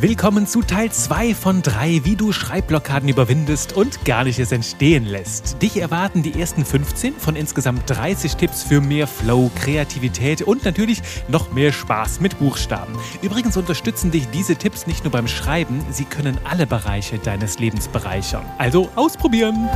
Willkommen zu Teil 2 von 3, wie du Schreibblockaden überwindest und gar nicht es entstehen lässt. Dich erwarten die ersten 15 von insgesamt 30 Tipps für mehr Flow, Kreativität und natürlich noch mehr Spaß mit Buchstaben. Übrigens unterstützen dich diese Tipps nicht nur beim Schreiben, sie können alle Bereiche deines Lebens bereichern. Also ausprobieren!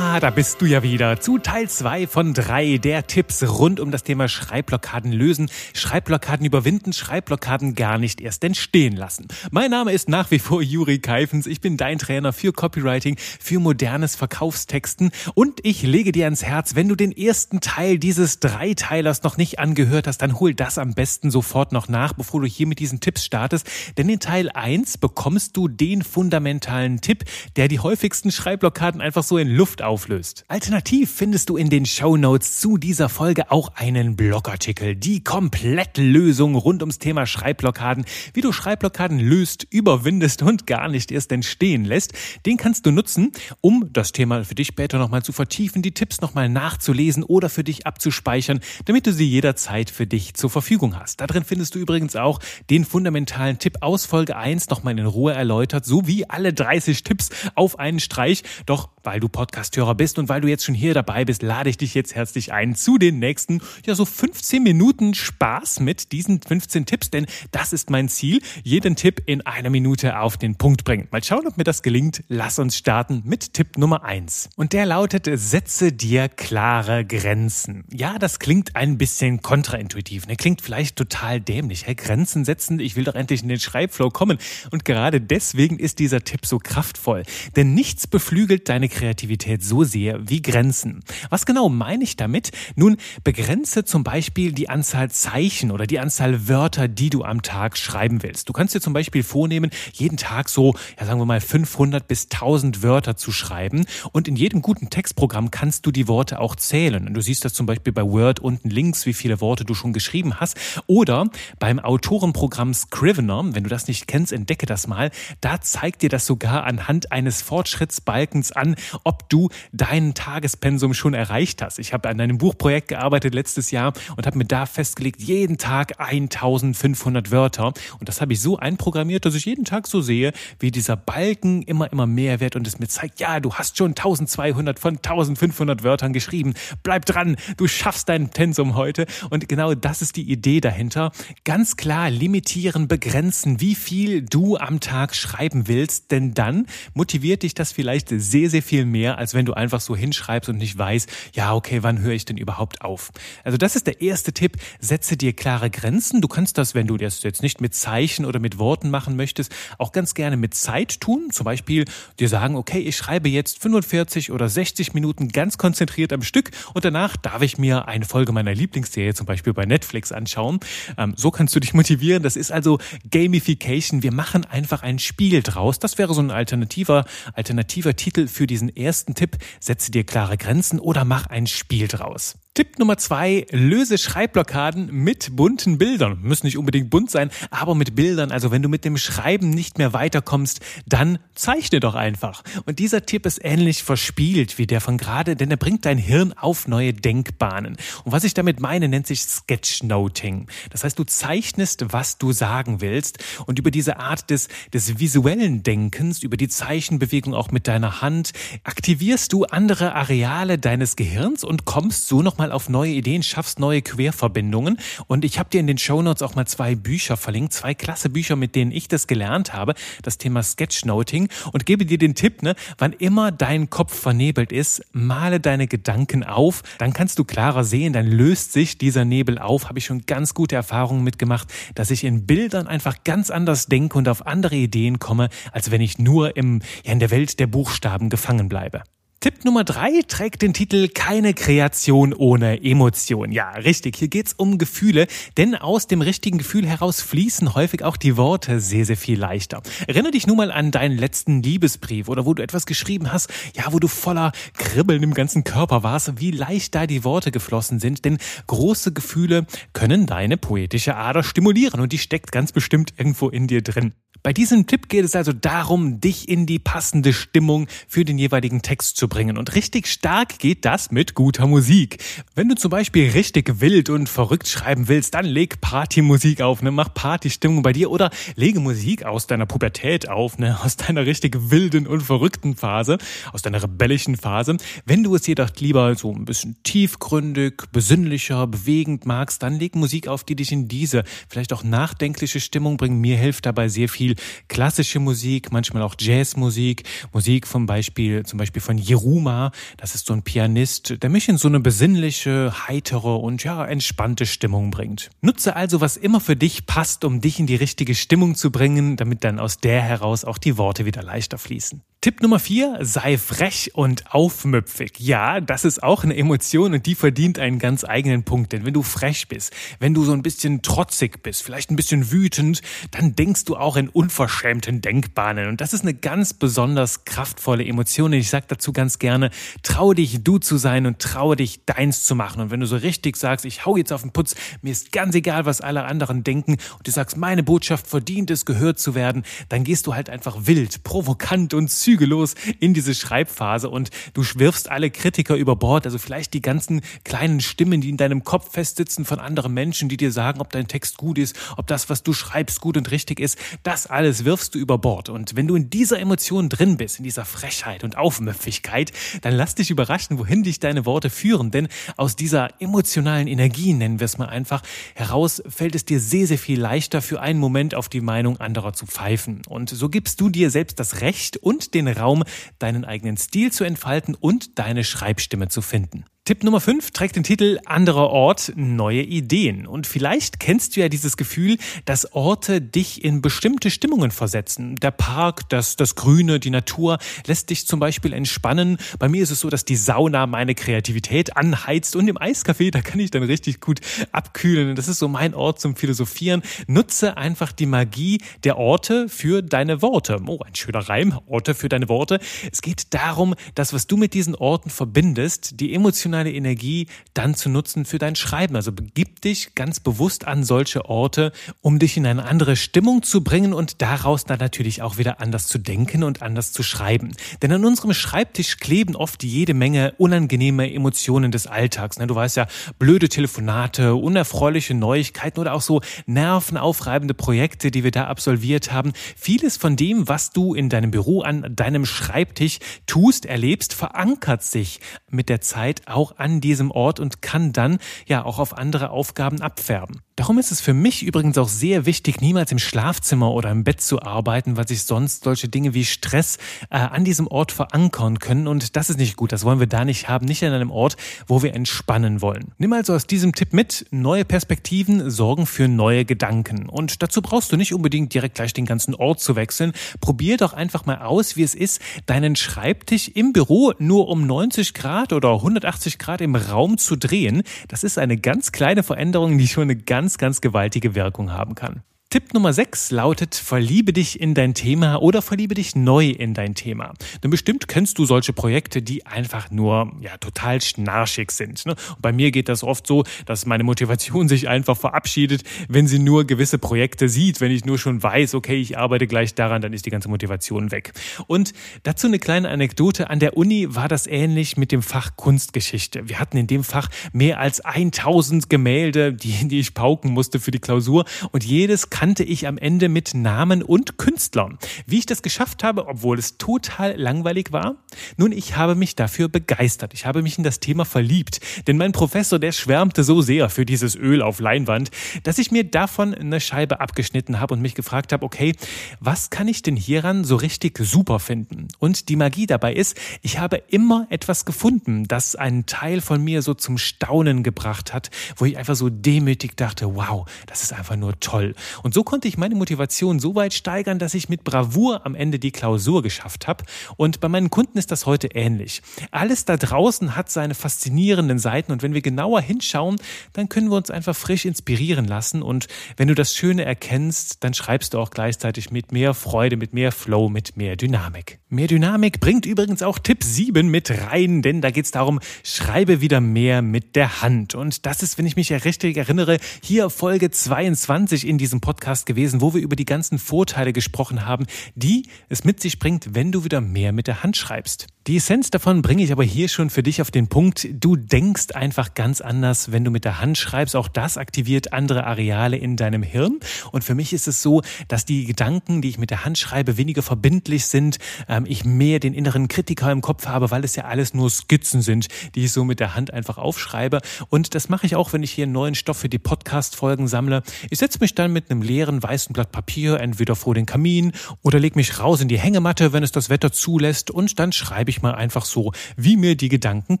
Da bist du ja wieder zu Teil 2 von 3 der Tipps rund um das Thema Schreibblockaden lösen, Schreibblockaden überwinden, Schreibblockaden gar nicht erst entstehen lassen. Mein Name ist nach wie vor Juri Keifens. Ich bin dein Trainer für Copywriting, für modernes Verkaufstexten und ich lege dir ans Herz, wenn du den ersten Teil dieses Dreiteilers noch nicht angehört hast, dann hol das am besten sofort noch nach, bevor du hier mit diesen Tipps startest. Denn in Teil 1 bekommst du den fundamentalen Tipp, der die häufigsten Schreibblockaden einfach so in Luft auflöst auflöst. Alternativ findest du in den Show Notes zu dieser Folge auch einen Blogartikel, die komplette Lösung rund ums Thema Schreibblockaden, wie du Schreibblockaden löst, überwindest und gar nicht erst entstehen lässt. Den kannst du nutzen, um das Thema für dich später nochmal zu vertiefen, die Tipps nochmal nachzulesen oder für dich abzuspeichern, damit du sie jederzeit für dich zur Verfügung hast. Da drin findest du übrigens auch den fundamentalen Tipp aus Folge 1 nochmal in Ruhe erläutert, sowie alle 30 Tipps auf einen Streich. Doch weil du Podcasthörer bist und weil du jetzt schon hier dabei bist, lade ich dich jetzt herzlich ein zu den nächsten, ja, so 15 Minuten Spaß mit diesen 15 Tipps, denn das ist mein Ziel, jeden Tipp in einer Minute auf den Punkt bringen. Mal schauen, ob mir das gelingt. Lass uns starten mit Tipp Nummer 1. Und der lautet, setze dir klare Grenzen. Ja, das klingt ein bisschen kontraintuitiv, ne? Klingt vielleicht total dämlich. Hey, Grenzen setzen, ich will doch endlich in den Schreibflow kommen. Und gerade deswegen ist dieser Tipp so kraftvoll. Denn nichts beflügelt deine Kreativität so sehr wie Grenzen. Was genau meine ich damit? Nun, begrenze zum Beispiel die Anzahl Zeichen oder die Anzahl Wörter, die du am Tag schreiben willst. Du kannst dir zum Beispiel vornehmen, jeden Tag so, ja sagen wir mal 500 bis 1000 Wörter zu schreiben und in jedem guten Textprogramm kannst du die Worte auch zählen. Und du siehst das zum Beispiel bei Word unten links, wie viele Worte du schon geschrieben hast. Oder beim Autorenprogramm Scrivener, wenn du das nicht kennst, entdecke das mal. Da zeigt dir das sogar anhand eines Fortschrittsbalkens an, ob du deinen Tagespensum schon erreicht hast. Ich habe an einem Buchprojekt gearbeitet letztes Jahr und habe mir da festgelegt, jeden Tag 1500 Wörter. Und das habe ich so einprogrammiert, dass ich jeden Tag so sehe, wie dieser Balken immer, immer mehr wird und es mir zeigt, ja, du hast schon 1200 von 1500 Wörtern geschrieben. Bleib dran, du schaffst dein Pensum heute. Und genau das ist die Idee dahinter. Ganz klar limitieren, begrenzen, wie viel du am Tag schreiben willst, denn dann motiviert dich das vielleicht sehr, sehr viel mehr, als wenn du einfach so hinschreibst und nicht weißt, ja, okay, wann höre ich denn überhaupt auf? Also das ist der erste Tipp. Setze dir klare Grenzen. Du kannst das, wenn du das jetzt nicht mit Zeichen oder mit Worten machen möchtest, auch ganz gerne mit Zeit tun. Zum Beispiel dir sagen, okay, ich schreibe jetzt 45 oder 60 Minuten ganz konzentriert am Stück und danach darf ich mir eine Folge meiner Lieblingsserie zum Beispiel bei Netflix anschauen. Ähm, so kannst du dich motivieren. Das ist also Gamification. Wir machen einfach ein Spiel draus. Das wäre so ein alternativer, alternativer Titel für diesen ersten Tipp, setze dir klare Grenzen oder mach ein Spiel draus. Tipp Nummer zwei, löse Schreibblockaden mit bunten Bildern. Müssen nicht unbedingt bunt sein, aber mit Bildern. Also wenn du mit dem Schreiben nicht mehr weiterkommst, dann zeichne doch einfach. Und dieser Tipp ist ähnlich verspielt wie der von gerade, denn er bringt dein Hirn auf neue Denkbahnen. Und was ich damit meine, nennt sich Sketchnoting. Das heißt, du zeichnest, was du sagen willst. Und über diese Art des, des visuellen Denkens, über die Zeichenbewegung auch mit deiner Hand, aktivierst du andere Areale deines Gehirns und kommst so nochmal mal auf neue Ideen, schaffst neue Querverbindungen. Und ich habe dir in den Shownotes auch mal zwei Bücher verlinkt, zwei klasse Bücher, mit denen ich das gelernt habe, das Thema Sketchnoting. Und gebe dir den Tipp, ne, wann immer dein Kopf vernebelt ist, male deine Gedanken auf, dann kannst du klarer sehen, dann löst sich dieser Nebel auf. Habe ich schon ganz gute Erfahrungen mitgemacht, dass ich in Bildern einfach ganz anders denke und auf andere Ideen komme, als wenn ich nur im, ja, in der Welt der Buchstaben gefangen bleibe. Tipp Nummer drei trägt den Titel Keine Kreation ohne Emotion. Ja, richtig. Hier geht's um Gefühle, denn aus dem richtigen Gefühl heraus fließen häufig auch die Worte sehr, sehr viel leichter. Erinnere dich nur mal an deinen letzten Liebesbrief oder wo du etwas geschrieben hast, ja, wo du voller Kribbeln im ganzen Körper warst, wie leicht da die Worte geflossen sind, denn große Gefühle können deine poetische Ader stimulieren und die steckt ganz bestimmt irgendwo in dir drin. Bei diesem Tipp geht es also darum, dich in die passende Stimmung für den jeweiligen Text zu bringen. Und richtig stark geht das mit guter Musik. Wenn du zum Beispiel richtig wild und verrückt schreiben willst, dann leg Partymusik auf, ne? mach Partystimmung bei dir oder lege Musik aus deiner Pubertät auf, ne? aus deiner richtig wilden und verrückten Phase, aus deiner rebellischen Phase. Wenn du es jedoch lieber so ein bisschen tiefgründig, besinnlicher, bewegend magst, dann leg Musik auf, die dich in diese vielleicht auch nachdenkliche Stimmung bringen. Mir hilft dabei sehr viel klassische Musik, manchmal auch Jazzmusik, Musik vom Beispiel, zum Beispiel von Jeruma, das ist so ein Pianist, der mich in so eine besinnliche, heitere und ja, entspannte Stimmung bringt. Nutze also, was immer für dich passt, um dich in die richtige Stimmung zu bringen, damit dann aus der heraus auch die Worte wieder leichter fließen. Tipp Nummer vier, sei frech und aufmüpfig. Ja, das ist auch eine Emotion und die verdient einen ganz eigenen Punkt. Denn wenn du frech bist, wenn du so ein bisschen trotzig bist, vielleicht ein bisschen wütend, dann denkst du auch in unverschämten Denkbahnen. Und das ist eine ganz besonders kraftvolle Emotion. Und ich sage dazu ganz gerne, traue dich du zu sein und traue dich deins zu machen. Und wenn du so richtig sagst, ich hau jetzt auf den Putz, mir ist ganz egal, was alle anderen denken, und du sagst, meine Botschaft verdient es, gehört zu werden, dann gehst du halt einfach wild, provokant und zügellos in diese Schreibphase und du wirfst alle Kritiker über Bord, also vielleicht die ganzen kleinen Stimmen, die in deinem Kopf festsitzen von anderen Menschen, die dir sagen, ob dein Text gut ist, ob das, was du schreibst, gut und richtig ist, das alles wirfst du über Bord. Und wenn du in dieser Emotion drin bist, in dieser Frechheit und Aufmüpfigkeit, dann lass dich überraschen, wohin dich deine Worte führen, denn aus dieser emotionalen Energie, nennen wir es mal einfach, heraus fällt es dir sehr, sehr viel leichter, für einen Moment auf die Meinung anderer zu pfeifen. Und so gibst du dir selbst das Recht und den Raum, deinen eigenen Stil zu entfalten und deine Schreibstimme zu finden. Tipp Nummer 5 trägt den Titel Anderer Ort, neue Ideen. Und vielleicht kennst du ja dieses Gefühl, dass Orte dich in bestimmte Stimmungen versetzen. Der Park, das, das Grüne, die Natur lässt dich zum Beispiel entspannen. Bei mir ist es so, dass die Sauna meine Kreativität anheizt und im Eiscafé, da kann ich dann richtig gut abkühlen. Das ist so mein Ort zum Philosophieren. Nutze einfach die Magie der Orte für deine Worte. Oh, ein schöner Reim. Orte für deine Worte. Es geht darum, dass was du mit diesen Orten verbindest, die emotionale emotionale Energie dann zu nutzen für dein Schreiben. Also begib dich ganz bewusst an solche Orte, um dich in eine andere Stimmung zu bringen und daraus dann natürlich auch wieder anders zu denken und anders zu schreiben. Denn an unserem Schreibtisch kleben oft jede Menge unangenehme Emotionen des Alltags. Ne? Du weißt ja, blöde Telefonate, unerfreuliche Neuigkeiten oder auch so nervenaufreibende Projekte, die wir da absolviert haben. Vieles von dem, was du in deinem Büro an deinem Schreibtisch tust, erlebst, verankert sich mit der Zeit auch auch an diesem Ort und kann dann ja auch auf andere Aufgaben abfärben. Darum ist es für mich übrigens auch sehr wichtig, niemals im Schlafzimmer oder im Bett zu arbeiten, weil sich sonst solche Dinge wie Stress äh, an diesem Ort verankern können. Und das ist nicht gut. Das wollen wir da nicht haben. Nicht an einem Ort, wo wir entspannen wollen. Nimm also aus diesem Tipp mit, neue Perspektiven sorgen für neue Gedanken. Und dazu brauchst du nicht unbedingt direkt gleich den ganzen Ort zu wechseln. Probier doch einfach mal aus, wie es ist, deinen Schreibtisch im Büro nur um 90 Grad oder 180 Grad im Raum zu drehen. Das ist eine ganz kleine Veränderung, die schon eine ganz, ganz gewaltige Wirkung haben kann. Tipp Nummer 6 lautet, verliebe dich in dein Thema oder verliebe dich neu in dein Thema. Denn bestimmt kennst du solche Projekte, die einfach nur ja total schnarchig sind. Ne? Bei mir geht das oft so, dass meine Motivation sich einfach verabschiedet, wenn sie nur gewisse Projekte sieht. Wenn ich nur schon weiß, okay, ich arbeite gleich daran, dann ist die ganze Motivation weg. Und dazu eine kleine Anekdote. An der Uni war das ähnlich mit dem Fach Kunstgeschichte. Wir hatten in dem Fach mehr als 1000 Gemälde, die, die ich pauken musste für die Klausur. Und jedes kannte ich am Ende mit Namen und Künstlern. Wie ich das geschafft habe, obwohl es total langweilig war? Nun, ich habe mich dafür begeistert. Ich habe mich in das Thema verliebt. Denn mein Professor, der schwärmte so sehr für dieses Öl auf Leinwand, dass ich mir davon eine Scheibe abgeschnitten habe und mich gefragt habe, okay, was kann ich denn hieran so richtig super finden? Und die Magie dabei ist, ich habe immer etwas gefunden, das einen Teil von mir so zum Staunen gebracht hat, wo ich einfach so demütig dachte, wow, das ist einfach nur toll. Und so konnte ich meine Motivation so weit steigern, dass ich mit Bravour am Ende die Klausur geschafft habe. Und bei meinen Kunden ist das heute ähnlich. Alles da draußen hat seine faszinierenden Seiten und wenn wir genauer hinschauen, dann können wir uns einfach frisch inspirieren lassen. Und wenn du das Schöne erkennst, dann schreibst du auch gleichzeitig mit mehr Freude, mit mehr Flow, mit mehr Dynamik. Mehr Dynamik bringt übrigens auch Tipp 7 mit rein, denn da geht es darum, schreibe wieder mehr mit der Hand. Und das ist, wenn ich mich ja richtig erinnere, hier Folge 22 in diesem Podcast gewesen, wo wir über die ganzen Vorteile gesprochen haben, die es mit sich bringt, wenn du wieder mehr mit der Hand schreibst. Die Essenz davon bringe ich aber hier schon für dich auf den Punkt. Du denkst einfach ganz anders, wenn du mit der Hand schreibst. Auch das aktiviert andere Areale in deinem Hirn. Und für mich ist es so, dass die Gedanken, die ich mit der Hand schreibe, weniger verbindlich sind. Ähm, ich mehr den inneren Kritiker im Kopf habe, weil es ja alles nur Skizzen sind, die ich so mit der Hand einfach aufschreibe. Und das mache ich auch, wenn ich hier neuen Stoff für die Podcast-Folgen sammle. Ich setze mich dann mit einem leeren weißen Blatt Papier entweder vor den Kamin oder leg mich raus in die Hängematte, wenn es das Wetter zulässt. Und dann schreibe ich mal einfach so, wie mir die Gedanken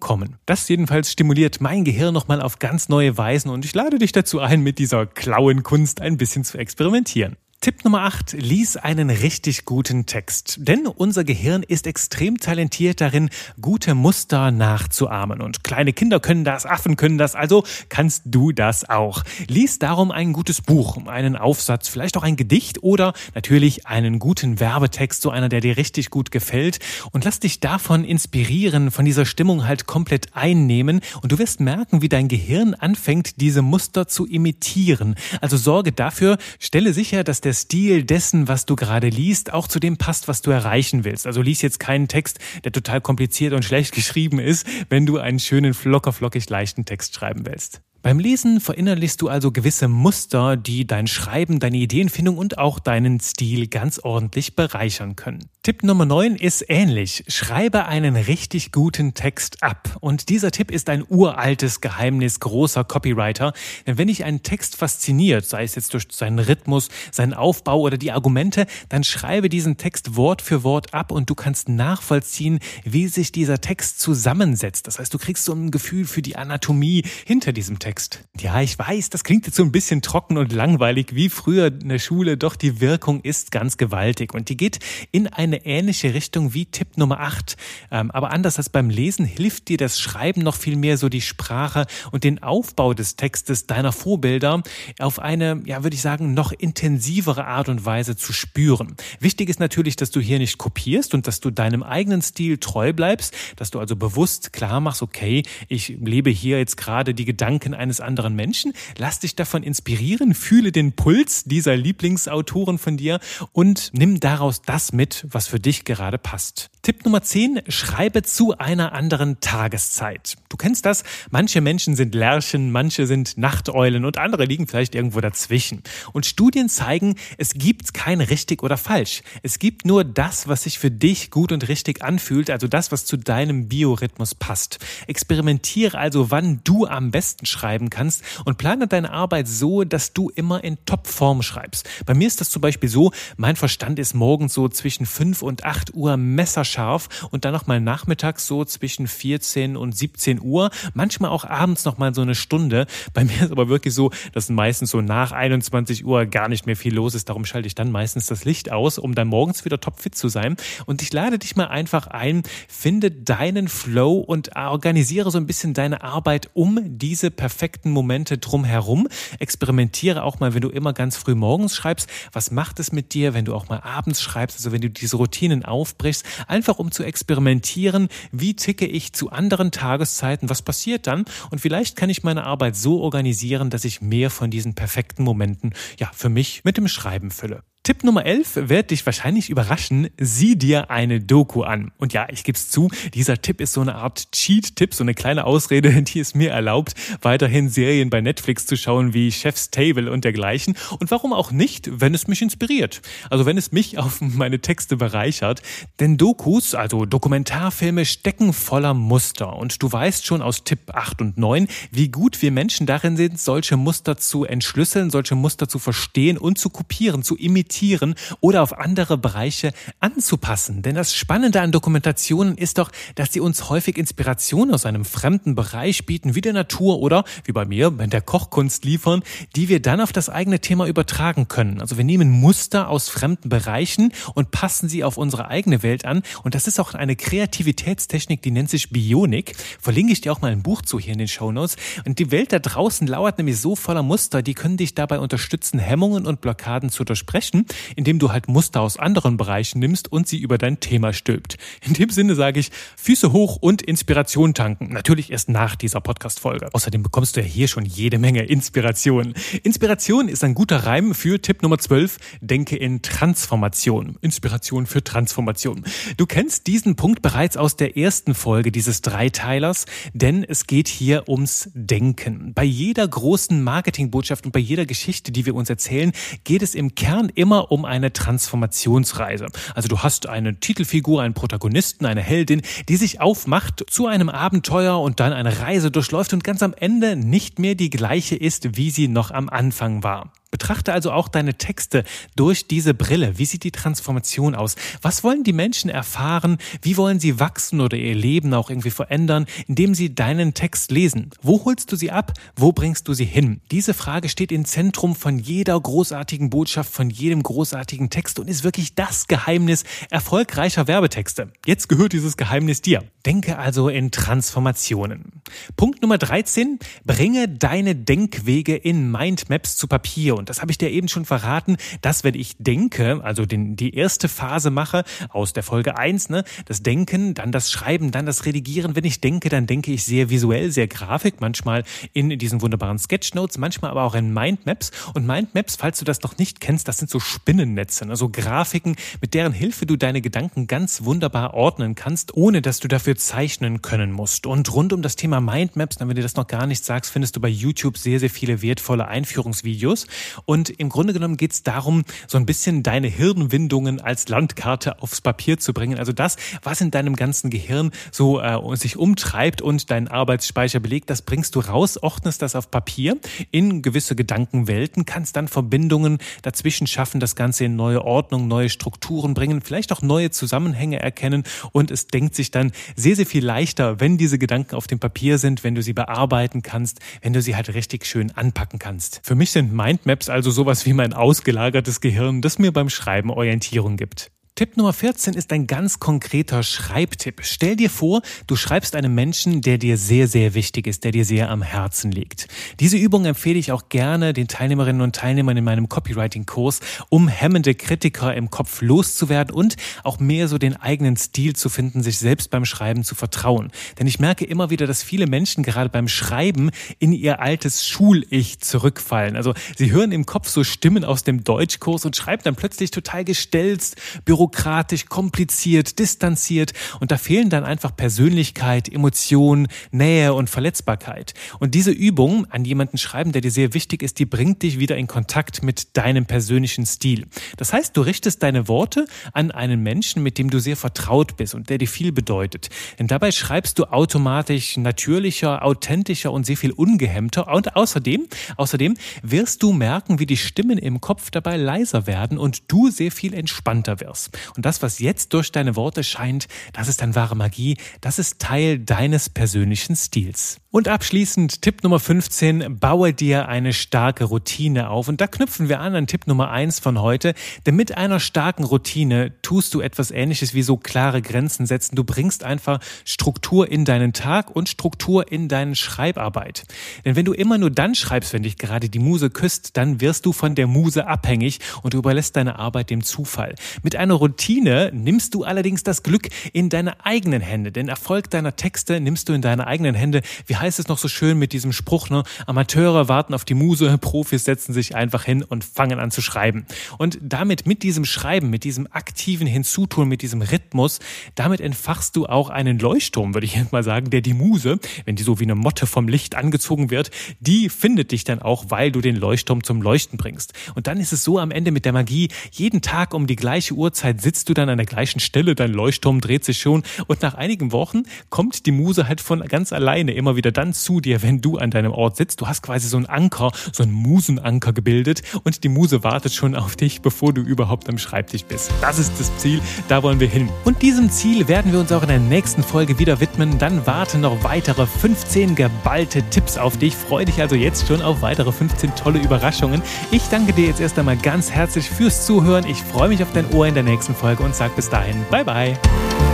kommen. Das jedenfalls stimuliert mein Gehirn nochmal auf ganz neue Weisen und ich lade dich dazu ein, mit dieser klauen Kunst ein bisschen zu experimentieren. Tipp Nummer 8, lies einen richtig guten Text. Denn unser Gehirn ist extrem talentiert darin, gute Muster nachzuahmen. Und kleine Kinder können das, Affen können das, also kannst du das auch. Lies darum ein gutes Buch, einen Aufsatz, vielleicht auch ein Gedicht oder natürlich einen guten Werbetext, so einer, der dir richtig gut gefällt. Und lass dich davon inspirieren, von dieser Stimmung halt komplett einnehmen. Und du wirst merken, wie dein Gehirn anfängt, diese Muster zu imitieren. Also sorge dafür, stelle sicher, dass der Stil dessen, was du gerade liest, auch zu dem passt, was du erreichen willst. Also lies jetzt keinen Text, der total kompliziert und schlecht geschrieben ist, wenn du einen schönen, flocker, flockig leichten Text schreiben willst. Beim Lesen verinnerlichst du also gewisse Muster, die dein Schreiben, deine Ideenfindung und auch deinen Stil ganz ordentlich bereichern können. Tipp Nummer 9 ist ähnlich. Schreibe einen richtig guten Text ab. Und dieser Tipp ist ein uraltes Geheimnis großer Copywriter. Denn wenn dich ein Text fasziniert, sei es jetzt durch seinen Rhythmus, seinen Aufbau oder die Argumente, dann schreibe diesen Text Wort für Wort ab und du kannst nachvollziehen, wie sich dieser Text zusammensetzt. Das heißt, du kriegst so ein Gefühl für die Anatomie hinter diesem Text. Ja, ich weiß, das klingt jetzt so ein bisschen trocken und langweilig wie früher in der Schule, doch die Wirkung ist ganz gewaltig und die geht in eine ähnliche Richtung wie Tipp Nummer 8. Ähm, aber anders als beim Lesen hilft dir das Schreiben noch viel mehr so die Sprache und den Aufbau des Textes deiner Vorbilder auf eine, ja, würde ich sagen, noch intensivere Art und Weise zu spüren. Wichtig ist natürlich, dass du hier nicht kopierst und dass du deinem eigenen Stil treu bleibst, dass du also bewusst klar machst, okay, ich lebe hier jetzt gerade die Gedanken eines anderen Menschen. Lass dich davon inspirieren, fühle den Puls dieser Lieblingsautoren von dir und nimm daraus das mit, was für dich gerade passt. Tipp Nummer 10, schreibe zu einer anderen Tageszeit. Du kennst das, manche Menschen sind Lerchen, manche sind Nachteulen und andere liegen vielleicht irgendwo dazwischen. Und Studien zeigen, es gibt kein richtig oder falsch. Es gibt nur das, was sich für dich gut und richtig anfühlt, also das, was zu deinem Biorhythmus passt. Experimentiere also, wann du am besten schreiben kannst und plane deine Arbeit so, dass du immer in Topform schreibst. Bei mir ist das zum Beispiel so, mein Verstand ist morgens so zwischen 5 und 8 Uhr messerscharf scharf und dann noch mal nachmittags so zwischen 14 und 17 Uhr, manchmal auch abends noch mal so eine Stunde. Bei mir ist aber wirklich so, dass meistens so nach 21 Uhr gar nicht mehr viel los ist. Darum schalte ich dann meistens das Licht aus, um dann morgens wieder topfit zu sein. Und ich lade dich mal einfach ein, finde deinen Flow und organisiere so ein bisschen deine Arbeit um diese perfekten Momente drumherum. Experimentiere auch mal, wenn du immer ganz früh morgens schreibst. Was macht es mit dir, wenn du auch mal abends schreibst? Also wenn du diese Routinen aufbrichst, einfach um zu experimentieren, wie ticke ich zu anderen Tageszeiten, was passiert dann und vielleicht kann ich meine Arbeit so organisieren, dass ich mehr von diesen perfekten Momenten ja für mich mit dem Schreiben fülle. Tipp Nummer 11 wird dich wahrscheinlich überraschen. Sieh dir eine Doku an. Und ja, ich gebe es zu, dieser Tipp ist so eine Art Cheat-Tipp, so eine kleine Ausrede, die es mir erlaubt, weiterhin Serien bei Netflix zu schauen wie Chef's Table und dergleichen. Und warum auch nicht, wenn es mich inspiriert. Also wenn es mich auf meine Texte bereichert. Denn Dokus, also Dokumentarfilme, stecken voller Muster. Und du weißt schon aus Tipp 8 und 9, wie gut wir Menschen darin sind, solche Muster zu entschlüsseln, solche Muster zu verstehen und zu kopieren, zu imitieren adaptieren oder auf andere Bereiche anzupassen. Denn das Spannende an Dokumentationen ist doch, dass sie uns häufig Inspiration aus einem fremden Bereich bieten, wie der Natur oder, wie bei mir, der Kochkunst liefern, die wir dann auf das eigene Thema übertragen können. Also wir nehmen Muster aus fremden Bereichen und passen sie auf unsere eigene Welt an. Und das ist auch eine Kreativitätstechnik, die nennt sich Bionik. Verlinke ich dir auch mal ein Buch zu hier in den Show Notes. Und die Welt da draußen lauert nämlich so voller Muster, die können dich dabei unterstützen, Hemmungen und Blockaden zu durchbrechen, indem du halt Muster aus anderen Bereichen nimmst und sie über dein Thema stülpt. In dem Sinne sage ich, Füße hoch und Inspiration tanken. Natürlich erst nach dieser Podcast-Folge. Außerdem bekommst du ja hier schon jede Menge Inspiration. Inspiration ist ein guter Reim für Tipp Nummer 12. Denke in Transformation. Inspiration für Transformation. Du kennst diesen Punkt bereits aus der ersten Folge dieses Dreiteilers, denn es geht hier ums Denken. Bei jeder großen Marketingbotschaft und bei jeder Geschichte, die wir uns erzählen, geht es im Kern immer um eine Transformationsreise. Also du hast eine Titelfigur, einen Protagonisten, eine Heldin, die sich aufmacht zu einem Abenteuer und dann eine Reise durchläuft und ganz am Ende nicht mehr die gleiche ist, wie sie noch am Anfang war. Betrachte also auch deine Texte durch diese Brille. Wie sieht die Transformation aus? Was wollen die Menschen erfahren? Wie wollen sie wachsen oder ihr Leben auch irgendwie verändern, indem sie deinen Text lesen? Wo holst du sie ab? Wo bringst du sie hin? Diese Frage steht im Zentrum von jeder großartigen Botschaft, von jedem großartigen Text und ist wirklich das Geheimnis erfolgreicher Werbetexte. Jetzt gehört dieses Geheimnis dir. Denke also in Transformationen. Punkt Nummer 13. Bringe deine Denkwege in Mindmaps zu Papier. Und das habe ich dir eben schon verraten, dass wenn ich denke, also den, die erste Phase mache aus der Folge 1, ne, das Denken, dann das Schreiben, dann das Redigieren. Wenn ich denke, dann denke ich sehr visuell, sehr grafik, manchmal in diesen wunderbaren Sketchnotes, manchmal aber auch in Mindmaps. Und Mindmaps, falls du das noch nicht kennst, das sind so Spinnennetze, also Grafiken, mit deren Hilfe du deine Gedanken ganz wunderbar ordnen kannst, ohne dass du dafür zeichnen können musst. Und rund um das Thema Mindmaps, wenn du das noch gar nicht sagst, findest du bei YouTube sehr, sehr viele wertvolle Einführungsvideos. Und im Grunde genommen geht es darum, so ein bisschen deine Hirnwindungen als Landkarte aufs Papier zu bringen. Also das, was in deinem ganzen Gehirn so äh, sich umtreibt und deinen Arbeitsspeicher belegt, das bringst du raus, ordnest das auf Papier in gewisse Gedankenwelten, kannst dann Verbindungen dazwischen schaffen, das Ganze in neue Ordnung, neue Strukturen bringen, vielleicht auch neue Zusammenhänge erkennen und es denkt sich dann sehr, sehr viel leichter, wenn diese Gedanken auf dem Papier sind, wenn du sie bearbeiten kannst, wenn du sie halt richtig schön anpacken kannst. Für mich sind Mindmaps also sowas wie mein ausgelagertes Gehirn, das mir beim Schreiben Orientierung gibt. Tipp Nummer 14 ist ein ganz konkreter Schreibtipp. Stell dir vor, du schreibst einem Menschen, der dir sehr, sehr wichtig ist, der dir sehr am Herzen liegt. Diese Übung empfehle ich auch gerne den Teilnehmerinnen und Teilnehmern in meinem Copywriting-Kurs, um hemmende Kritiker im Kopf loszuwerden und auch mehr so den eigenen Stil zu finden, sich selbst beim Schreiben zu vertrauen. Denn ich merke immer wieder, dass viele Menschen gerade beim Schreiben in ihr altes Schul-Ich zurückfallen. Also sie hören im Kopf so Stimmen aus dem Deutschkurs und schreiben dann plötzlich total gestelzt, büro bürokratisch, kompliziert, distanziert und da fehlen dann einfach Persönlichkeit, Emotion, Nähe und Verletzbarkeit. Und diese Übung an jemanden schreiben, der dir sehr wichtig ist, die bringt dich wieder in Kontakt mit deinem persönlichen Stil. Das heißt, du richtest deine Worte an einen Menschen, mit dem du sehr vertraut bist und der dir viel bedeutet. Denn dabei schreibst du automatisch natürlicher, authentischer und sehr viel ungehemmter. Und außerdem, außerdem wirst du merken, wie die Stimmen im Kopf dabei leiser werden und du sehr viel entspannter wirst. Und das, was jetzt durch deine Worte scheint, das ist dann wahre Magie, das ist Teil deines persönlichen Stils. Und abschließend Tipp Nummer 15, baue dir eine starke Routine auf. Und da knüpfen wir an an Tipp Nummer 1 von heute. Denn mit einer starken Routine tust du etwas ähnliches wie so klare Grenzen setzen. Du bringst einfach Struktur in deinen Tag und Struktur in deine Schreibarbeit. Denn wenn du immer nur dann schreibst, wenn dich gerade die Muse küsst, dann wirst du von der Muse abhängig und du überlässt deine Arbeit dem Zufall. Mit einer Routine nimmst du allerdings das Glück in deine eigenen Hände. Den Erfolg deiner Texte nimmst du in deine eigenen Hände. Wie heißt es noch so schön mit diesem Spruch, ne? Amateure warten auf die Muse, Profis setzen sich einfach hin und fangen an zu schreiben. Und damit, mit diesem Schreiben, mit diesem aktiven Hinzutun, mit diesem Rhythmus, damit entfachst du auch einen Leuchtturm, würde ich jetzt mal sagen, der die Muse, wenn die so wie eine Motte vom Licht angezogen wird, die findet dich dann auch, weil du den Leuchtturm zum Leuchten bringst. Und dann ist es so am Ende mit der Magie, jeden Tag um die gleiche Uhrzeit Zeit sitzt du dann an der gleichen Stelle, dein Leuchtturm dreht sich schon und nach einigen Wochen kommt die Muse halt von ganz alleine immer wieder dann zu dir, wenn du an deinem Ort sitzt. Du hast quasi so einen Anker, so einen Musenanker gebildet und die Muse wartet schon auf dich, bevor du überhaupt am Schreibtisch bist. Das ist das Ziel, da wollen wir hin. Und diesem Ziel werden wir uns auch in der nächsten Folge wieder widmen. Dann warten noch weitere 15 geballte Tipps auf dich. Freue dich also jetzt schon auf weitere 15 tolle Überraschungen. Ich danke dir jetzt erst einmal ganz herzlich fürs Zuhören. Ich freue mich auf dein Ohr in der nächsten Folge und sage bis dahin, bye bye.